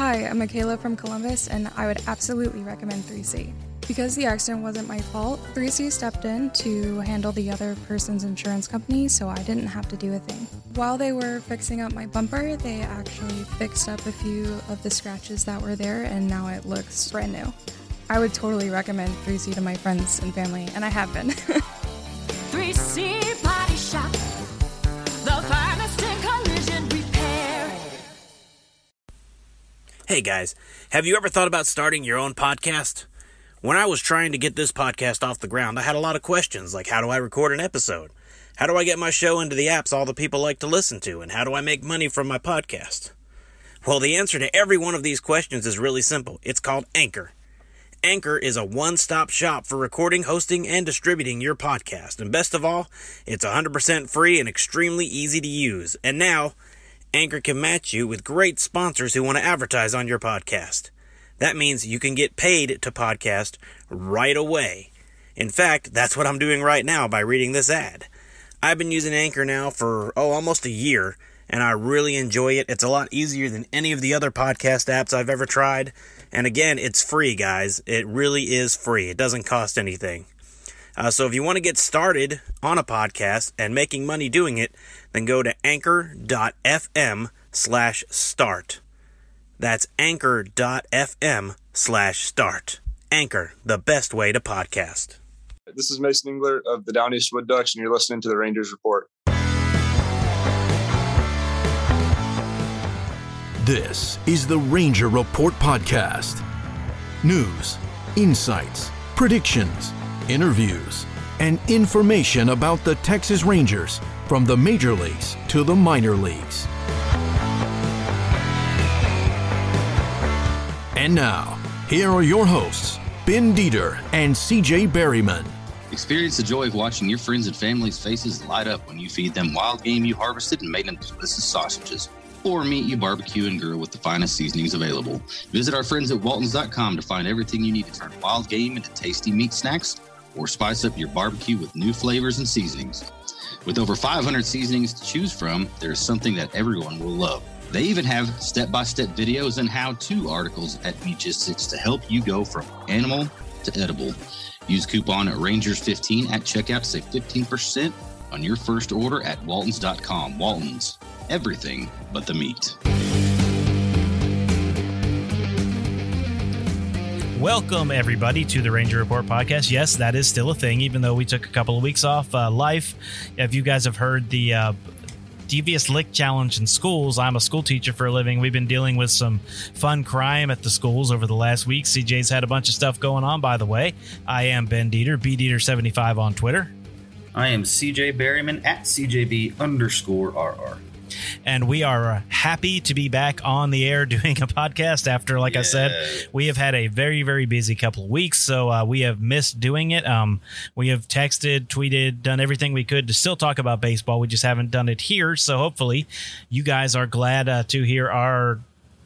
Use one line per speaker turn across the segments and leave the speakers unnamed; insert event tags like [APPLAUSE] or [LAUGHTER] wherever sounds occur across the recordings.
Hi, I'm Michaela from Columbus, and I would absolutely recommend 3C. Because the accident wasn't my fault, 3C stepped in to handle the other person's insurance company, so I didn't have to do a thing. While they were fixing up my bumper, they actually fixed up a few of the scratches that were there, and now it looks brand new. I would totally recommend 3C to my friends and family, and I have been. [LAUGHS]
3C Body Shop. The finest
Hey guys, have you ever thought about starting your own podcast? When I was trying to get this podcast off the ground, I had a lot of questions like how do I record an episode? How do I get my show into the apps all the people like to listen to? And how do I make money from my podcast? Well, the answer to every one of these questions is really simple. It's called Anchor. Anchor is a one stop shop for recording, hosting, and distributing your podcast. And best of all, it's 100% free and extremely easy to use. And now, Anchor can match you with great sponsors who want to advertise on your podcast. That means you can get paid to podcast right away. In fact, that's what I'm doing right now by reading this ad. I've been using Anchor now for, oh, almost a year, and I really enjoy it. It's a lot easier than any of the other podcast apps I've ever tried. And again, it's free, guys. It really is free. It doesn't cost anything. Uh, so if you want to get started on a podcast and making money doing it, then go to anchor.fm slash start. That's anchor.fm slash start. Anchor, the best way to podcast.
This is Mason Englert of the Down East Wood Ducks, and you're listening to the Rangers Report.
This is the Ranger Report Podcast. News, insights, predictions, interviews, and information about the Texas Rangers from the major leagues to the minor leagues. And now, here are your hosts, Ben Dieter and CJ Berryman.
Experience the joy of watching your friends and family's faces light up when you feed them wild game you harvested and made into delicious sausages. Or meat you barbecue and grill with the finest seasonings available. Visit our friends at Waltons.com to find everything you need to turn wild game into tasty meat snacks or spice up your barbecue with new flavors and seasonings. With over 500 seasonings to choose from, there's something that everyone will love. They even have step by step videos and how to articles at Meatgistics to help you go from animal to edible. Use coupon Rangers15 at checkout to save 15% on your first order at Waltons.com. Waltons, everything but the meat.
Welcome, everybody, to the Ranger Report podcast. Yes, that is still a thing, even though we took a couple of weeks off. Uh, life, if you guys have heard the uh, Devious Lick Challenge in schools, I'm a school teacher for a living. We've been dealing with some fun crime at the schools over the last week. CJ's had a bunch of stuff going on, by the way. I am Ben Dieter, BDieter75 on Twitter.
I am CJ Berryman at CJB underscore RR.
And we are uh, happy to be back on the air [LAUGHS] doing a podcast after like i said we have had a very very busy couple of weeks. So uh, we have missed doing it. Um, we have texted tweeted done everything we could to still talk about baseball. We just haven't done it here. So hopefully you guys are glad uh, to hear our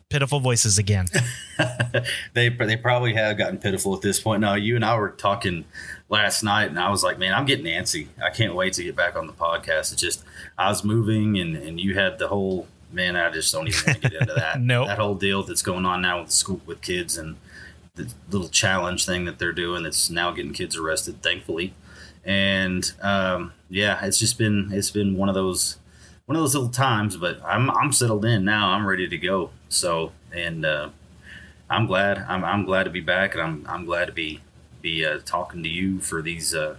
pitiful voices again [LAUGHS]
they they probably have gotten pitiful at this point. Now, you and I were talking last night, and I was like, man, I'm getting antsy. I can't wait to get back on the podcast. It's just I was moving, and and you had the whole man. I just don't even want to get into that. [LAUGHS]
Nope.
that whole deal that's going on now with school with kids and the little challenge thing that they're doing. That's now getting kids arrested, thankfully. And um, yeah, it's just been it's been one of those one of those little times. But I'm I'm settled in now. I'm ready to go. So and. Uh, I'm glad. I'm, I'm glad to be back, and I'm I'm glad to be be uh, talking to you for these uh,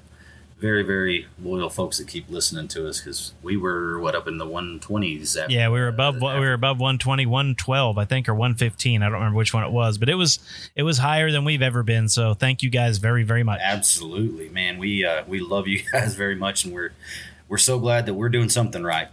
very very loyal folks that keep listening to us because we were what up in the 120s. After,
yeah we were above
uh,
we were above 120 112 i think or 115 i don't remember which one it was but it was it was higher than we've ever been so thank you guys very very much
Absolutely, man. We uh, we love you [LAUGHS] guys very much, and we're we're so glad that we're doing something right.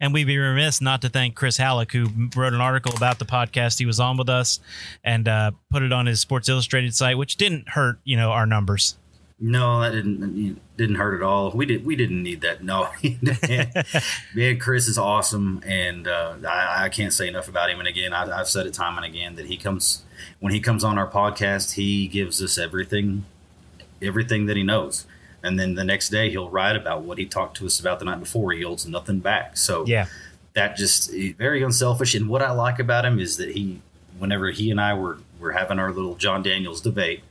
And we'd be remiss not to thank Chris Halicke, who wrote an article about the podcast he was on with us and uh, put it on his Sports Illustrated site, which didn't hurt, you know, our numbers.
No, that didn't didn't hurt at all. We did we didn't need that. No, [LAUGHS] man, Chris is awesome, and uh, I, I, can't say enough about him. And again, I, have said it time and again that he comes when he comes on our podcast, he gives us everything, everything that he knows, and then the next day he'll write about what he talked to us about the night before. He holds nothing back. So
yeah,
that just very unselfish. And what I like about him is that he, whenever he and I were were having our little Jon Daniels debate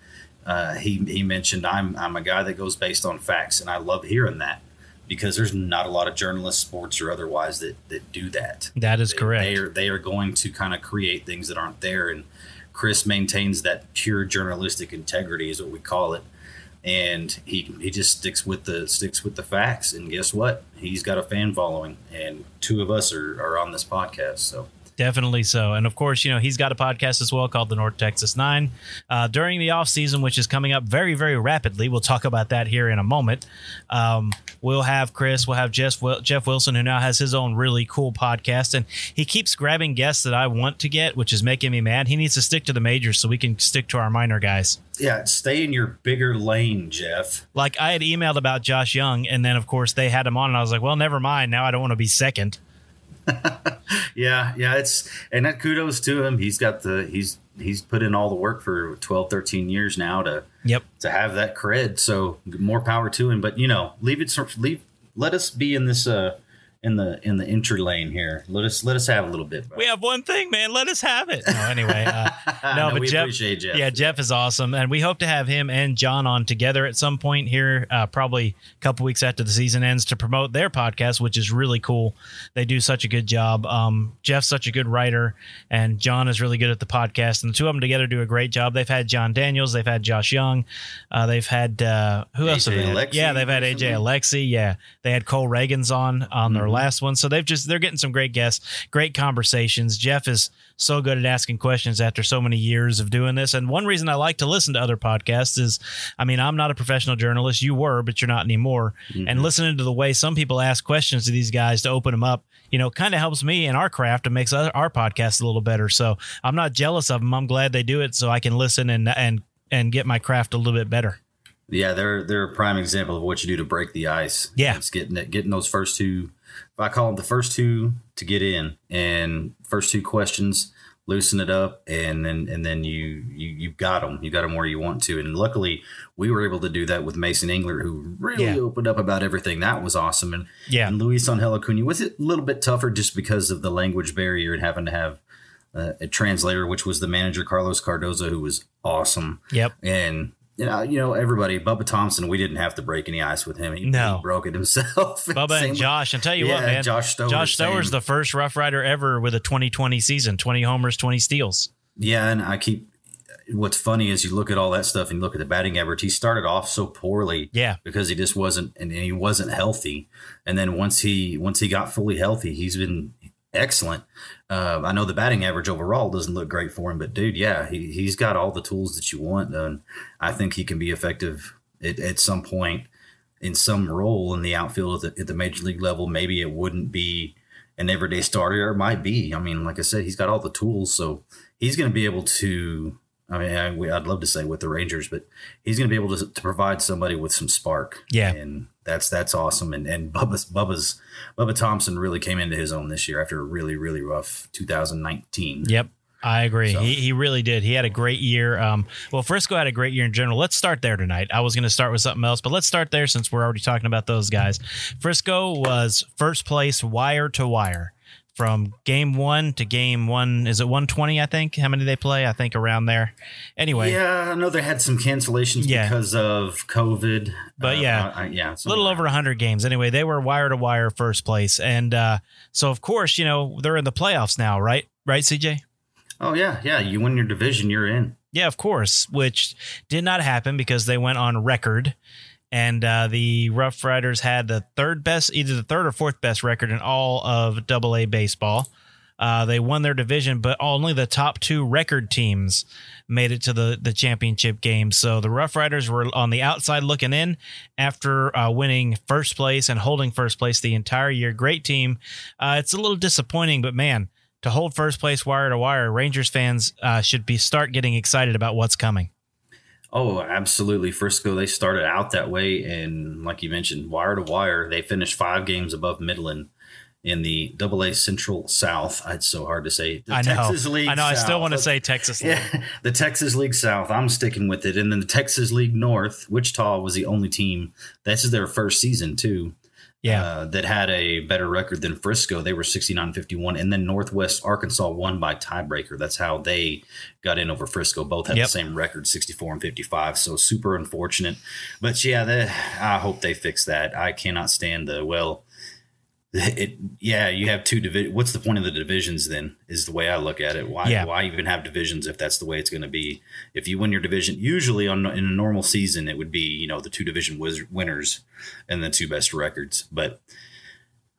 uh, he he mentioned I'm I'm a guy that goes based on facts, and I love hearing that because there's not a lot of journalists, sports or otherwise, that that do that.
That is
they,
correct.
They are they are going to kind of create things that aren't there, and Chris maintains that pure journalistic integrity, is what we call it. And he he just sticks with the sticks with the facts, and guess what? He's got a fan following, and two of us are, are on this podcast, so
Definitely so. And of course, you know, he's got a podcast as well called the North Texas Nine. Uh, during the off season, which is coming up very, very rapidly, we'll talk about that here in a moment. Um, we'll have Chris, we'll have Jeff, Jeff Wilson, who now has his own really cool podcast. And he keeps grabbing guests that I want to get, which is making me mad. He needs to stick to the majors so we can stick to our minor guys.
Yeah, stay in your bigger lane, Jeff.
Like I had emailed about Josh Jung, and then of course they had him on, and I was like, well, never mind. Now I don't want to be second. [LAUGHS]
yeah, yeah, it's and that kudos to him. He's got the he's he's put in all the work for 12, 13 years now to
yep
to have that cred. So more power to him. But you know, leave it leave let us be in this uh in the in the entry lane here. Let us let us have a little bit.
Bro. We have one thing, man. Let us have it. No, anyway, uh, [LAUGHS] no,
no,
but
Jeff,
Jeff, yeah, Jeff is awesome, and we hope to have him and John on together at some point here, uh, probably a couple weeks after the season ends, to promote their podcast, which is really cool. They do such a good job. Um, Jeff's such a good writer, and John is really good at the podcast, and the two of them together do a great job. They've had Jon Daniels, they've had Josh Jung, uh, they've had uh, who else? Have they had? Yeah, they've had AJ Alexy. Yeah, they had Cole Ragans on on mm-hmm. their last one, so they've just they're getting some great guests, great conversations. Jeff is so good at asking questions after so many years of doing this. And one reason I like to listen to other podcasts is, I mean, I'm not a professional journalist. You were, but you're not anymore. Mm-hmm. And listening to the way some people ask questions to these guys to open them up, you know, kind of helps me in our craft and makes our podcast a little better. So I'm not jealous of them. I'm glad they do it so I can listen and and and get my craft a little bit better.
Yeah, they're they're a prime example of what you do to break the ice.
Yeah,
it's getting getting those first two I call them the first two to get in, and first two questions, loosen it up, and then and then you you you got them. You got them where you want to, and luckily we were able to do that with Mason Englert, who really yeah. opened up about everything. That was awesome, and
yeah,
and Luis Angel Acuna was it a little bit tougher just because of the language barrier and having to have. Uh, a translator, which was the manager Carlos Cardoza, who was awesome.
Yep.
And you know, you know, everybody, Bubba Thompson, we didn't have to break any ice with him. He,
no.
he broke it himself. [LAUGHS]
Bubba and Josh. And tell you yeah, what, man,
Josh Stower.
Josh Stower's the first Rough Rider ever with a 2020 season 20 homers, 20 steals.
Yeah. And I keep, what's funny is you look at all that stuff and you look at the batting average. He started off so poorly.
Yeah.
Because he just wasn't, and he wasn't healthy. And then once he, once he got fully healthy, he's been, excellent. Uh, I know the batting average overall doesn't look great for him, but dude, yeah, he, he's got all the tools that you want. And I think he can be effective at, at some point in some role in the outfield at the, at the, major league level. Maybe it wouldn't be an everyday starter, or it might be. I mean, like I said, he's got all the tools, so he's going to be able to. I mean, I, would love to say with the Rangers, but he's going to be able to, to provide somebody with some spark.
Yeah,
and that's that's awesome. And and Bubba's Bubba's Bubba Thompson really came into his own this year after a really really rough 2019.
Yep. I agree. So. He, he really did. He had a great year. Um, well, Frisco had a great year in general. Let's start there tonight. I was going to start with something else, but let's start there since we're already talking about those guys. Frisco was first place wire to wire from game one to game one. Is it 120? I think. How many they play? I think around there. Anyway.
Yeah, I know they had some cancellations yeah. because of COVID.
But uh, yeah,
uh, yeah,
a little over 100 games. Anyway, they were wire to wire first place, and uh, so of course, you know they're in the playoffs now, right? Right, CJ.
Oh yeah, yeah. You win your division, you're in.
Yeah, of course. Which did not happen because they went on record and uh, the Rough Riders had the third best, either the third or fourth best record in all of Double A baseball. Uh, they won their division, but only the top two record teams made it to the the championship game. So the Rough Riders were on the outside looking in after uh, winning first place and holding first place the entire year. Great team. Uh, it's a little disappointing, but man, to hold first place wire to wire, Rangers fans uh, should be start getting excited about what's coming.
Oh, absolutely. Frisco, they started out that way. And like you mentioned, wire to wire, they finished five games above Midland in the Double A Central South. Uh, it's so hard to say. The
I know.
Texas League
I know. I still want to say Texas. League.
Yeah, [LAUGHS] the Texas League South. I'm sticking with it. And then the Texas League North, Wichita was the only team. This is their first season, too.
Yeah.
Uh, that had a better record than Frisco. They were 69 51. And then Northwest Arkansas won by tiebreaker. That's how they got in over Frisco. Both had
Yep.
the same record, 64 and 55. So super unfortunate. But yeah, they, I hope they fix that. I cannot stand the, well, [LAUGHS] it, yeah, you have two divi- What's the point of the divisions then? Is the way I look at it. Why?
Yeah.
Why even have divisions if that's the way it's going to be? If you win your division, usually on in a normal season, it would be you know the two division wiz- winners and the two best records. But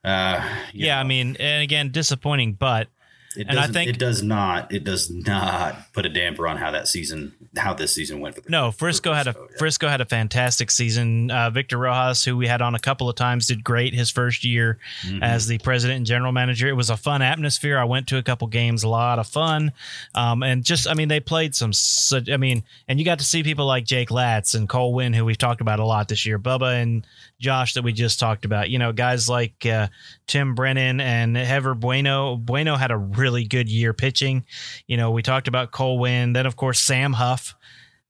uh,
yeah,
know,
I mean, and again, disappointing, but
it
and I think-
it does not. It does not put a damper on how that season, how this season went for the
no, Frisco had a
Frisco, yeah.
Frisco had a fantastic season. Uh, Victor Rojas, who we had on a couple of times, did great his first year
Mm-hmm.
as the president and general manager. It was a fun atmosphere. I went to a couple games, a lot of fun, um, and just I mean they played some. I mean, and you got to see people like Jake Latz and Cole Winn, who we've talked about a lot this year. Bubba and Josh that we just talked about. You know, guys like uh, Tim Brennan and Hever Bueno. Bueno had a really good year pitching. You know, we talked about Cole Winn. Then of course Sam Huff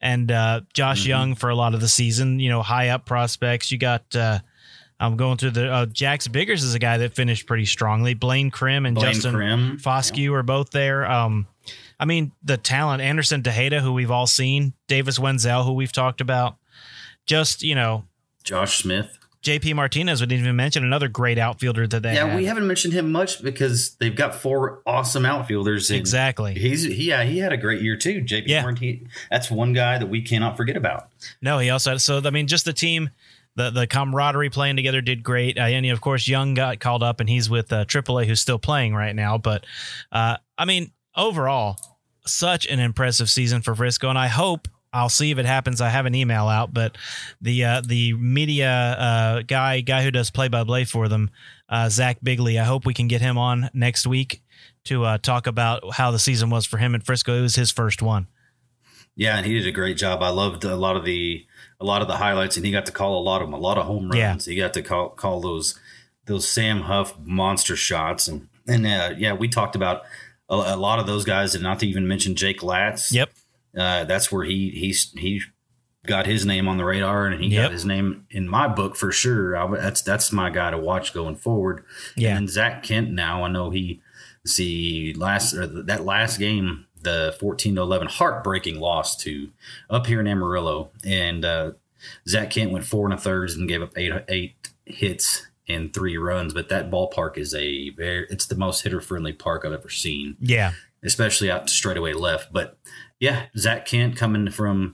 and uh, Josh
Mm-hmm.
Jung for a lot of the season. You know, high up prospects. You got. Uh, I'm going through the uh, Jax Biggers is a guy that finished pretty strongly. Blaine Crim and
Blaine
Justin
Crim,
Foscue are both there. Um, I mean, the talent Anderson Tejeda, who we've all seen, Davis Wendzel, who we've talked about. Just you know,
Josh Smith.
JP Martinez. We didn't even mention another great outfielder that they
Yeah,
had.
we haven't mentioned him much because they've got four awesome outfielders.
exactly.
He's he yeah he had a great year too. JP
Yeah.
Martin, that's one guy that we cannot forget about.
No, he also had, so I mean, just the team, the the camaraderie playing together did great. Uh, and of course, Jung got called up, and he's with uh, AAA, who's still playing right now. But uh, I mean, overall, such an impressive season for Frisco, and I hope. I'll see if it happens. I have an email out, but the uh, the media uh, guy guy who does play by play for them, uh, Zach Bigley. I hope we can get him on next week to uh, talk about how the season was for him in Frisco. It was his first one.
Yeah, and he did a great job. I loved a lot of the a lot of the highlights, and he got to call a lot of them, a lot of home runs.
Yeah.
He got to call call those those Sam Huff monster shots, and and uh, yeah, we talked about a, a lot of those guys, and not to even mention Jake Latz.
Yep.
Uh, that's where he he's he got his name on the radar, and he
Yep.
got his name in my book for sure. I, that's that's my guy to watch going forward.
Yeah.
And Zach Kent now, I know he see last or that last game, the fourteen to eleven heartbreaking loss to up here in Amarillo, and uh, Zach Kent went four and a thirds and gave up eight eight hits and three runs. But that ballpark is a very it's the most hitter friendly park I've ever seen
Yeah.
especially out straightaway left. But yeah, Zach Kent coming from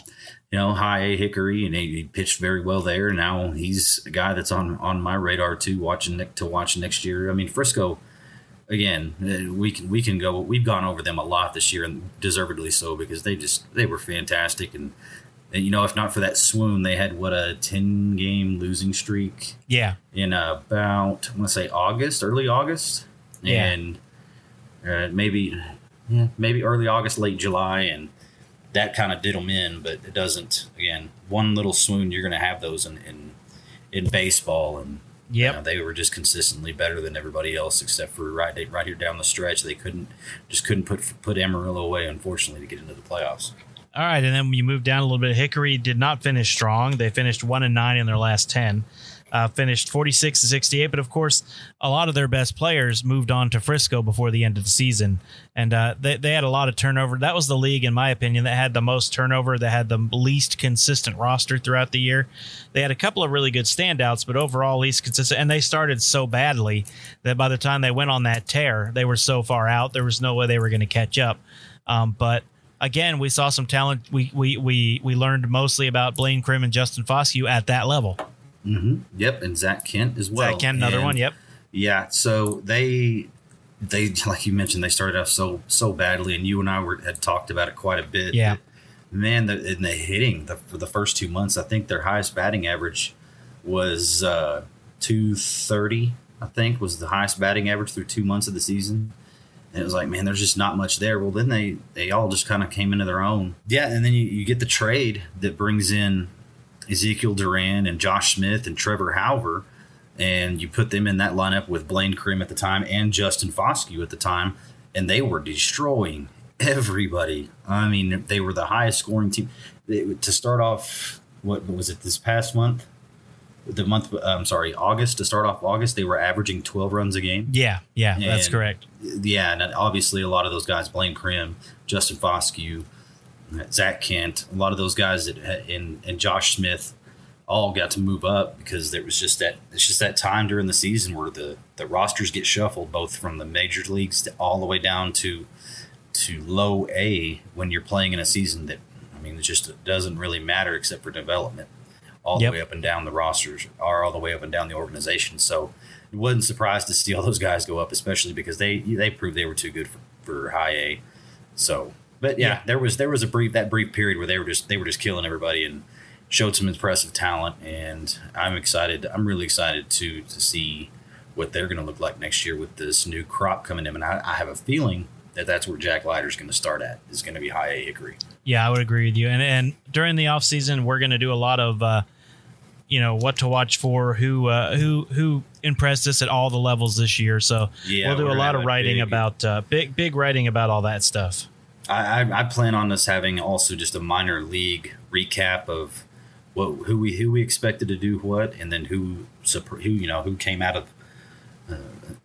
you know high A Hickory, and he, he pitched very well there. Now he's a guy that's on on my radar too, watching to watch next year. I mean Frisco. Again, uh, we can we can go. We've gone over them a lot this year, and deservedly so because they just they were fantastic. And, and you know, if not for that swoon, they had what a ten game losing streak
Yeah.
in about I want to say August, early August,
Yeah.
and uh, maybe yeah, maybe early August, late July, and that kind of did them in. But it doesn't. Again, one little swoon, you're going to have those in in, in baseball, and
yeah,
you know, they were just consistently better than everybody else, except for right right here down the stretch, they couldn't just couldn't put put Amarillo away, unfortunately, to get into the playoffs.
All right, and then you move down a little bit. Hickory did not finish strong. They finished one and nine in their last ten. Uh, finished forty six to sixty eight, but of course, a lot of their best players moved on to Frisco before the end of the season, and uh, they they had a lot of turnover. That was the league, in my opinion, that had the most turnover. That had the least consistent roster throughout the year. They had a couple of really good standouts, but overall least consistent. And they started so badly that by the time they went on that tear, they were so far out. There was no way they were going to catch up. Um, but again, we saw some talent. We we we we learned mostly about Blaine Crim and Justin Foscue at that level.
Mm-hmm. Yep, and Zach Kent as well.
Zach Kent, another
And-
one. Yep.
Yeah, so they they [LAUGHS] like you mentioned they started off so so badly, and you and I were had talked about it quite a bit.
Yeah.
man, the, in the hitting the, for the first two months, I think their highest batting average was uh, two thirty. I think was the highest batting average through two months of the season. And it was like, man, there's just not much there. Well, then they they all just kind of came into their own. Yeah, and then you, you get the trade that brings in Ezekiel Duran and Josh Smith and Trevor Hauver, and you put them in that lineup with Blaine Crim at the time and Justin Foscue at the time, and they were destroying everybody. I mean, they were the highest scoring team. They, to start off, what was it this past month? The month, I'm sorry, August. To start off August, they were averaging 12 runs a game.
Yeah, yeah, that's correct.
Yeah, and obviously a lot of those guys, Blaine Crim, Justin Foscue, Zach Kent, a lot of those guys that and and Josh Smith all got to move up because there was just that it's just that time during the season where the the rosters get shuffled both from the major leagues to all the way down to to low A when you're playing in a season that I mean it just doesn't really matter except for development all
Yep.
the way up and down the rosters are all the way up and down the organization. So it wasn't surprised to see all those guys go up, especially because they they proved they were too good for, for high A. So, but yeah,
Yeah.
there was there was a brief that brief period where they were just they were just killing everybody and showed some impressive talent. And I'm excited. I'm really excited to to see what they're going to look like next year with this new crop coming in. And I, I have a feeling that that's where Jack Leiter's going to start at is going to be high A Hickory.
Yeah, I would agree with you. And and during the off season, we're going to do a lot of, uh, you know, what to watch for, who uh, who who impressed us at all the levels this year. So
Yeah,
we'll do a lot of writing
big-
about uh, big big writing about all that stuff.
I, I, I plan on us having also just a minor league recap of what who we who we expected to do what, and then who who you know who came out of uh,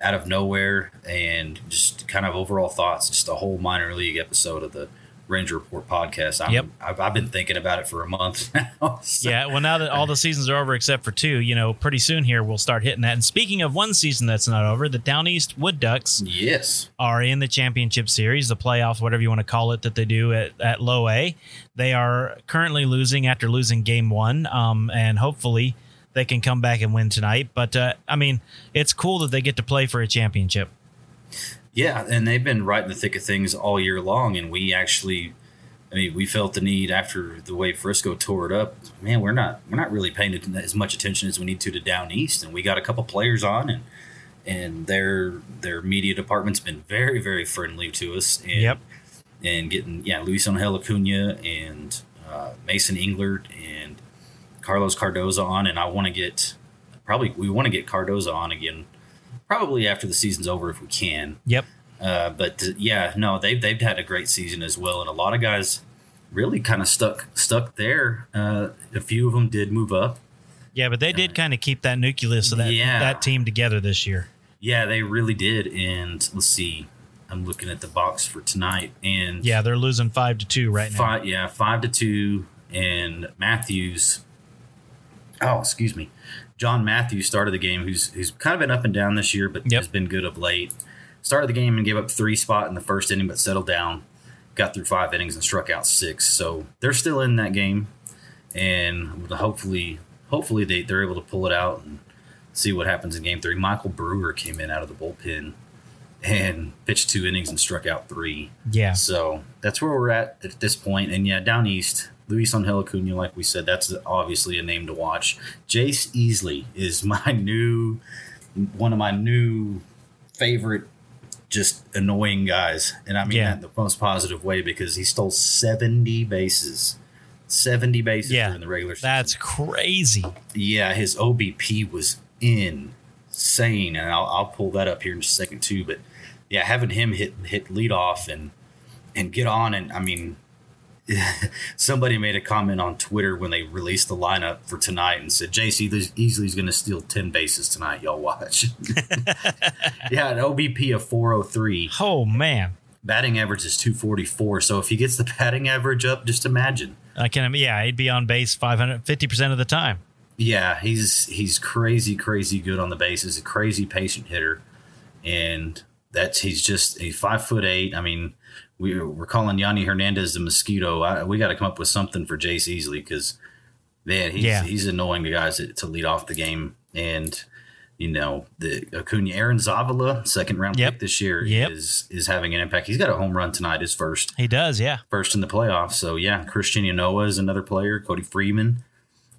out of nowhere, and just kind of overall thoughts. Just a whole minor league episode of the Ranger Report podcast. I'm,
Yep.
I've, I've been thinking about it for a month [LAUGHS] now. so-
Yeah, well, now that all the seasons are over except for two, you know, pretty soon here we'll start hitting that. And speaking of one season that's not over, the Down East Wood Ducks
Yes.
are in the championship series, the playoffs, whatever you want to call it, that they do at, at low A. They are currently losing after losing game one, um, and hopefully they can come back and win tonight. But uh, I mean, it's cool that they get to play for a championship.
Yeah, and they've been right in the thick of things all year long, and we actually, I mean, we felt the need after the way Frisco tore it up. Man, we're not we're not really paying as much attention as we need to to down east, and we got a couple players on, and and their their media department's been very very friendly to us. And,
Yep.
and getting yeah Luis Angel Acuna and uh, Mason Englert and Carlos Cardoza on, and I want to get probably we want to get Cardoza on again, probably after the season's over if we can.
Yep.
Uh, but uh, yeah, no, they've they've had a great season as well, and a lot of guys really kind of stuck stuck there. Uh, a few of them did move up.
Yeah, but they did kind of keep that nucleus of that
Yeah.
that team together this year.
Yeah, they really did. And let's see, I'm looking at the box for tonight, and
Yeah, they're losing five to two right now.
yeah, five to two, and Matthews. Oh, excuse me, John Matthews started the game. Who's who's kind of been up and down this year, but
Yep.
has been good of late. Started the game and gave up three spot in the first inning, but settled down. Got through five innings and struck out six. So they're still in that game, and hopefully, hopefully they they're able to pull it out and see what happens in game three. Michael Brewer came in out of the bullpen and pitched two innings and struck out three.
Yeah.
So that's where we're at at this point. And yeah, down east, Luis Angel Acuna, like we said, that's obviously a name to watch. Jayce Easley is [LAUGHS] my new, one of my new favorite, just annoying guys. And I mean
Yeah.
that in the most positive way because he stole 70 bases. 70 bases
Yeah.
during the regular season.
That's crazy.
Yeah, his OBP was insane, and I'll, I'll pull that up here in just a second too. But yeah, having him hit hit lead off and and get on, and I mean, [LAUGHS] somebody made a comment on Twitter when they released the lineup for tonight and said, "Jayce Easley is going to steal ten bases tonight. Y'all watch." [LAUGHS] yeah, an OBP of four hundred three.
Oh man,
Batting average is two forty four. So if he gets the [LAUGHS] batting average up, just imagine.
I can. Yeah, he'd be on base 550 percent of the time.
Yeah, he's he's crazy, crazy good on the bases. A crazy patient hitter, and that's he's just he's five foot eight. I mean, we we're calling Yanni Hernandez the mosquito. I, we got to come up with something for Jayce Easley because man, he's
Yeah.
he's annoying the guys to, to lead off the game. And you know, the Acuna, Aaron Zavala, second round
Yep.
pick this year,
Yep.
is is having an impact. He's got a home run tonight, his first
He does, yeah.
first in the playoffs. So yeah, Christian Yanoa is another player. Cody Freeman,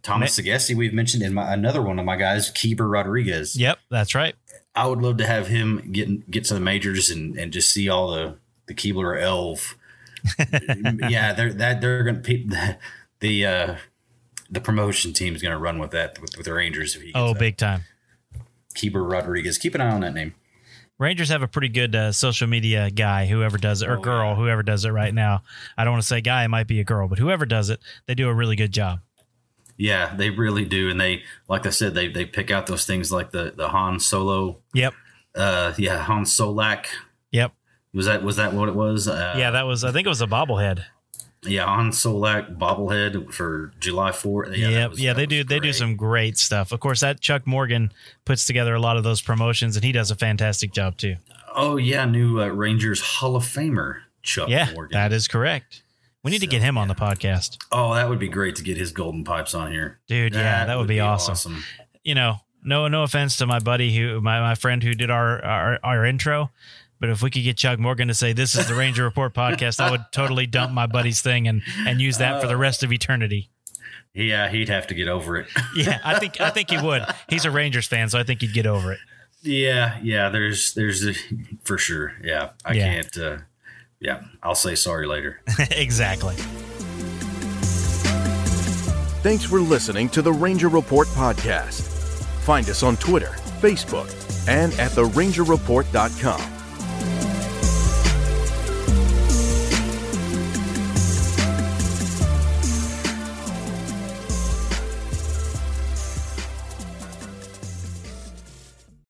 Thomas Saggese, we've mentioned, in my, another one of my guys, Keyber Rodriguez.
Yep, that's right.
I would love to have him get get to the majors and, and just see all the the Keebler elf. [LAUGHS] yeah, they're that they're gonna the [LAUGHS] the uh, the promotion team is gonna run with that with, with the Rangers if he
Oh,
that.
big time.
Keyber Rodriguez. Keep an eye on that name.
Rangers have a pretty good uh, social media guy, whoever does it, or
Oh,
girl,
yeah.
whoever does it right now. I don't want to say guy, it might be a girl, but whoever does it, they do a really good job.
Yeah, they really do, and they like I said, they they pick out those things like the the Han Solo.
Yep.
Uh, yeah, Han Solak.
Yep.
Was that was that what it was? Uh,
yeah, that was, I think it was a bobblehead.
yeah, Han Solak bobblehead for July fourth. Yeah,
Yeah,
was-
yeah, they do. They do some great stuff. Of course, that Chuck Morgan puts together a lot of those promotions, and he does a fantastic job too.
Oh yeah, new uh, Rangers Hall of Famer Chuck
yeah,
Morgan.
that is correct. We need to get him on the podcast,
Oh, that would be great to get his golden pipes on here,
dude. yeah, that would be, awesome. You know, no, no offense to my buddy who, my, my friend who did our, our our intro, but if we could get Chuck Morgan to say this is the Ranger Report podcast, I would totally dump my buddy's thing and and use that for the rest of eternity.
Yeah, he'd have to get over it. [LAUGHS]
Yeah, I think I think he would. He's a Rangers fan, so I think he'd get over it.
yeah, yeah. There's there's a, for sure. Yeah, I
Yeah.
can't. Uh, yeah, I'll say sorry later. [LAUGHS]
exactly.
Thanks for listening to the Ranger Report podcast. Find us on Twitter, Facebook, and at therangerreport.com.